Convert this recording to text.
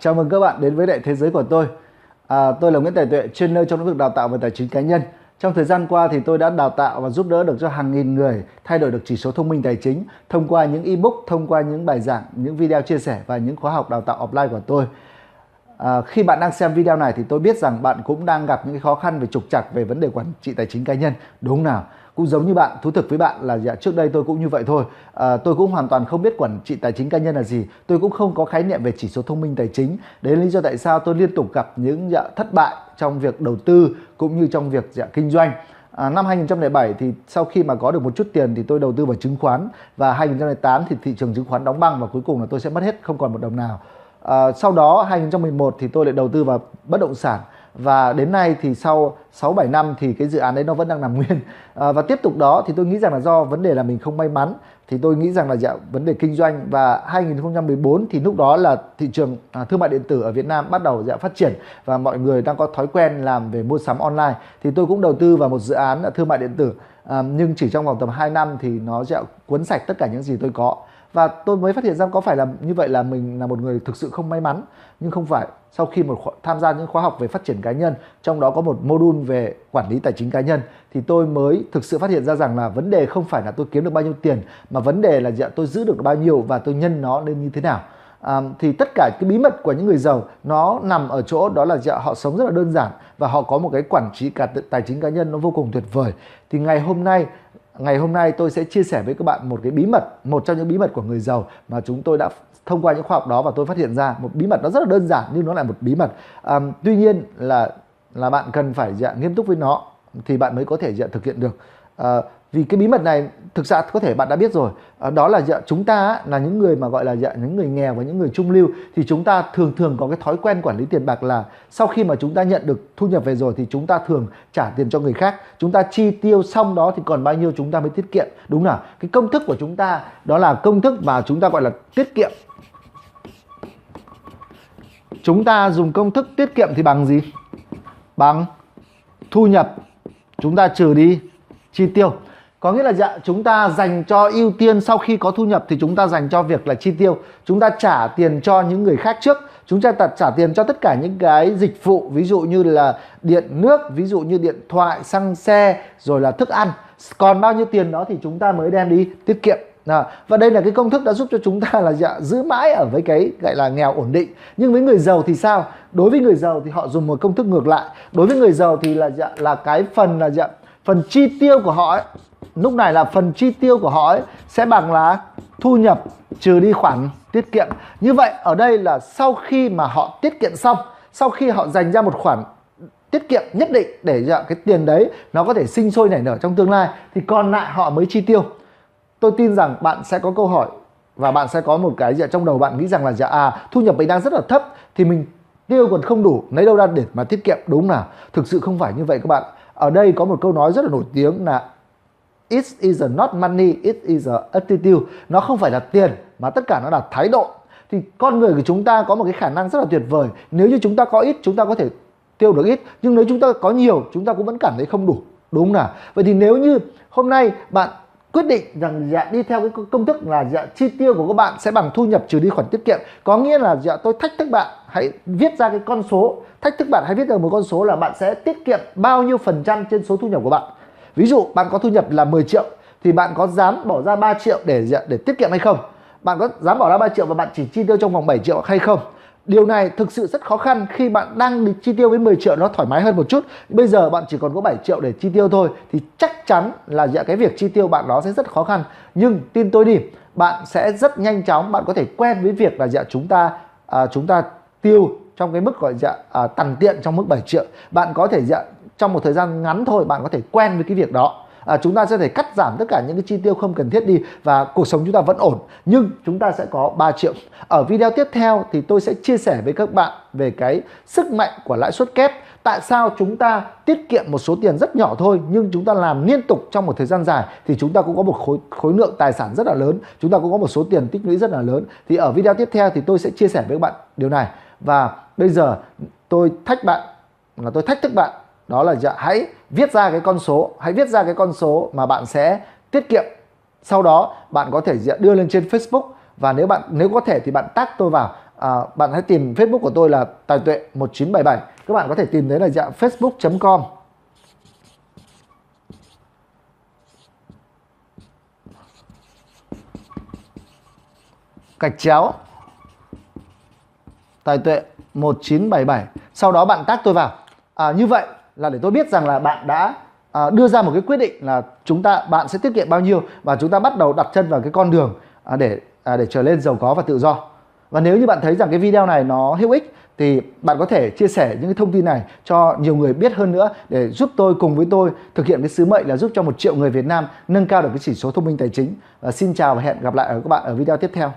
Chào mừng các bạn đến với đại thế giới của tôi. À, tôi là Nguyễn Tài Tuệ, chuyên nơi trong lĩnh vực đào tạo về tài chính cá nhân. Trong thời gian qua thì tôi đã đào tạo và giúp đỡ được cho hàng nghìn người thay đổi được chỉ số thông minh tài chính thông qua những ebook, thông qua những bài giảng, những video chia sẻ và những khóa học đào tạo offline của tôi. À, khi bạn đang xem video này thì tôi biết rằng bạn cũng đang gặp những khó khăn về trục trặc về vấn đề quản trị tài chính cá nhân, đúng nào? cũng giống như bạn thú thực với bạn là dạ, trước đây tôi cũng như vậy thôi. À, tôi cũng hoàn toàn không biết quản trị tài chính cá nhân là gì. Tôi cũng không có khái niệm về chỉ số thông minh tài chính. Đấy là lý do tại sao tôi liên tục gặp những dạ, thất bại trong việc đầu tư cũng như trong việc dạ, kinh doanh. À, năm 2007 thì sau khi mà có được một chút tiền thì tôi đầu tư vào chứng khoán và 2008 thì thị trường chứng khoán đóng băng và cuối cùng là tôi sẽ mất hết không còn một đồng nào. À, sau đó 2011 thì tôi lại đầu tư vào bất động sản. Và đến nay thì sau 6 7 năm thì cái dự án đấy nó vẫn đang nằm nguyên. À, và tiếp tục đó thì tôi nghĩ rằng là do vấn đề là mình không may mắn thì tôi nghĩ rằng là dạ, vấn đề kinh doanh. Và 2014 thì lúc đó là thị trường à, thương mại điện tử ở Việt Nam bắt đầu dạ, phát triển và mọi người đang có thói quen làm về mua sắm online thì tôi cũng đầu tư vào một dự án thương mại điện tử. À, nhưng chỉ trong vòng tầm 2 năm thì nó dạ cuốn sạch tất cả những gì tôi có và tôi mới phát hiện ra có phải là như vậy là mình là một người thực sự không may mắn nhưng không phải. Sau khi một tham gia những khóa học về phát triển cá nhân trong đó có một module về quản lý tài chính cá nhân thì tôi mới thực sự phát hiện ra rằng là vấn đề không phải là tôi kiếm được bao nhiêu tiền mà vấn đề là dạ, tôi giữ được bao nhiêu và tôi nhân nó lên như thế nào. À, thì tất cả cái bí mật của những người giàu nó nằm ở chỗ đó là dạ, họ sống rất là đơn giản và họ có một cái quản trị cả tài chính cá nhân nó vô cùng tuyệt vời. Thì ngày hôm nay ngày hôm nay tôi sẽ chia sẻ với các bạn một cái bí mật một trong những bí mật của người giàu mà chúng tôi đã thông qua những khoa học đó và tôi phát hiện ra một bí mật nó rất là đơn giản nhưng nó là một bí mật. À, tuy nhiên là là bạn cần phải dạ, nghiêm túc với nó thì bạn mới có thể dạ, thực hiện được. À, vì cái bí mật này, thực ra có thể bạn đã biết rồi. Ờ, đó là dạ, chúng ta là những người mà gọi là dạ, những người nghèo và những người trung lưu, thì chúng ta thường thường có cái thói quen quản lý tiền bạc là sau khi mà chúng ta nhận được thu nhập về rồi thì chúng ta thường trả tiền cho người khác. Chúng ta chi tiêu xong đó thì còn bao nhiêu chúng ta mới tiết kiệm, đúng là cái công thức của chúng ta, đó là công thức mà chúng ta gọi là tiết kiệm. Chúng ta dùng công thức tiết kiệm thì bằng gì? Bằng thu nhập. Chúng ta trừ đi chi tiêu có nghĩa là dạ chúng ta dành cho ưu tiên sau khi có thu nhập thì chúng ta dành cho việc là chi tiêu. Chúng ta trả tiền cho những người khác trước. Chúng ta trả tiền cho tất cả những cái dịch vụ ví dụ như là điện nước ví dụ như điện thoại xăng xe rồi là thức ăn. Còn bao nhiêu tiền đó thì chúng ta mới đem đi tiết kiệm. À, và đây là cái công thức đã giúp cho chúng ta là dạ, giữ mãi ở với cái gọi là nghèo ổn định. Nhưng với người giàu thì sao? Đối với người giàu thì họ dùng một công thức ngược lại. Đối với người giàu thì là dạ, là cái phần là dạ, phần chi tiêu của họ ấy, lúc này là phần chi tiêu của họ ấy, sẽ bằng là thu nhập trừ đi khoản tiết kiệm. Như vậy ở đây là sau khi mà họ tiết kiệm xong sau khi họ dành ra một khoản tiết kiệm nhất định để dạ, cái tiền đấy nó có thể sinh sôi nảy nở trong tương lai thì còn lại họ mới chi tiêu. Tôi tin rằng bạn sẽ có câu hỏi và bạn sẽ có một cái gì trong đầu bạn nghĩ rằng là dạ à thu nhập mình đang rất là thấp thì mình tiêu còn không đủ lấy đâu ra để mà tiết kiệm? Đúng nào thực sự không phải như vậy các bạn. Ở đây có một câu nói rất là nổi tiếng là it is not money, it is a attitude. Nó không phải là tiền, mà tất cả nó là thái độ. Thì con người của chúng ta có một cái khả năng rất là tuyệt vời. Nếu như chúng ta có ít, chúng ta có thể tiêu được ít. Nhưng nếu chúng ta có nhiều, chúng ta cũng vẫn cảm thấy không đủ. Đúng nào? Vậy thì nếu như hôm nay bạn quyết định rằng dạ đi theo cái công thức là dạ chi tiêu của các bạn sẽ bằng thu nhập trừ đi khoản tiết kiệm, có nghĩa là dạ tôi thách thức bạn, hãy viết ra cái con số. Thách thức bạn hãy viết ra một con số là bạn sẽ tiết kiệm bao nhiêu phần trăm trên số thu nhập của bạn ví dụ bạn có thu nhập là 10 triệu thì bạn có dám bỏ ra 3 triệu để để tiết kiệm hay không? Bạn có dám bỏ ra 3 triệu và bạn chỉ chi tiêu trong vòng 7 triệu hay không? Điều này thực sự rất khó khăn khi bạn đang chi tiêu với 10 triệu nó thoải mái hơn một chút. Bây giờ bạn chỉ còn có 7 triệu để chi tiêu thôi thì chắc chắn là dạ, cái việc chi tiêu bạn đó sẽ rất khó khăn. Nhưng tin tôi đi, bạn sẽ rất nhanh chóng bạn có thể quen với việc là dạ chúng ta à, chúng ta tiêu trong cái mức gọi dạ à, tằn tiện trong mức 7 triệu. Bạn có thể dạ trong một thời gian ngắn thôi bạn có thể quen với cái việc đó. À, chúng ta sẽ thể cắt giảm tất cả những cái chi tiêu không cần thiết đi và cuộc sống chúng ta vẫn ổn. Nhưng chúng ta sẽ có 3 triệu. Ở video tiếp theo thì tôi sẽ chia sẻ với các bạn về cái sức mạnh của lãi suất kép. Tại sao chúng ta tiết kiệm một số tiền rất nhỏ thôi nhưng chúng ta làm liên tục trong một thời gian dài thì chúng ta cũng có một khối khối lượng tài sản rất là lớn. Chúng ta cũng có một số tiền tích lũy rất là lớn. Thì ở video tiếp theo thì tôi sẽ chia sẻ với các bạn điều này. Và bây giờ tôi thách bạn là tôi thách thức bạn đó là dạ, hãy viết ra cái con số hãy viết ra cái con số mà bạn sẽ tiết kiệm. Sau đó bạn có thể dạ, đưa lên trên Facebook và nếu bạn nếu có thể thì bạn tag tôi vào. À, bạn hãy tìm Facebook của tôi là tài tuệ 1977 các bạn có thể tìm thấy là dạng facebook.com gạch chéo. Tài tuệ 1977 sau đó bạn tác tôi vào. À, như vậy là để tôi biết rằng là bạn đã à, đưa ra một cái quyết định là chúng ta bạn sẽ tiết kiệm bao nhiêu và chúng ta bắt đầu đặt chân vào cái con đường à, để à, để trở lên giàu có và tự do và nếu như bạn thấy rằng cái video này nó hữu ích thì bạn có thể chia sẻ những cái thông tin này cho nhiều người biết hơn nữa để giúp tôi cùng với tôi thực hiện cái sứ mệnh là giúp cho một triệu người Việt Nam nâng cao được cái chỉ số thông minh tài chính. Và xin chào và hẹn gặp lại ở các bạn ở video tiếp theo.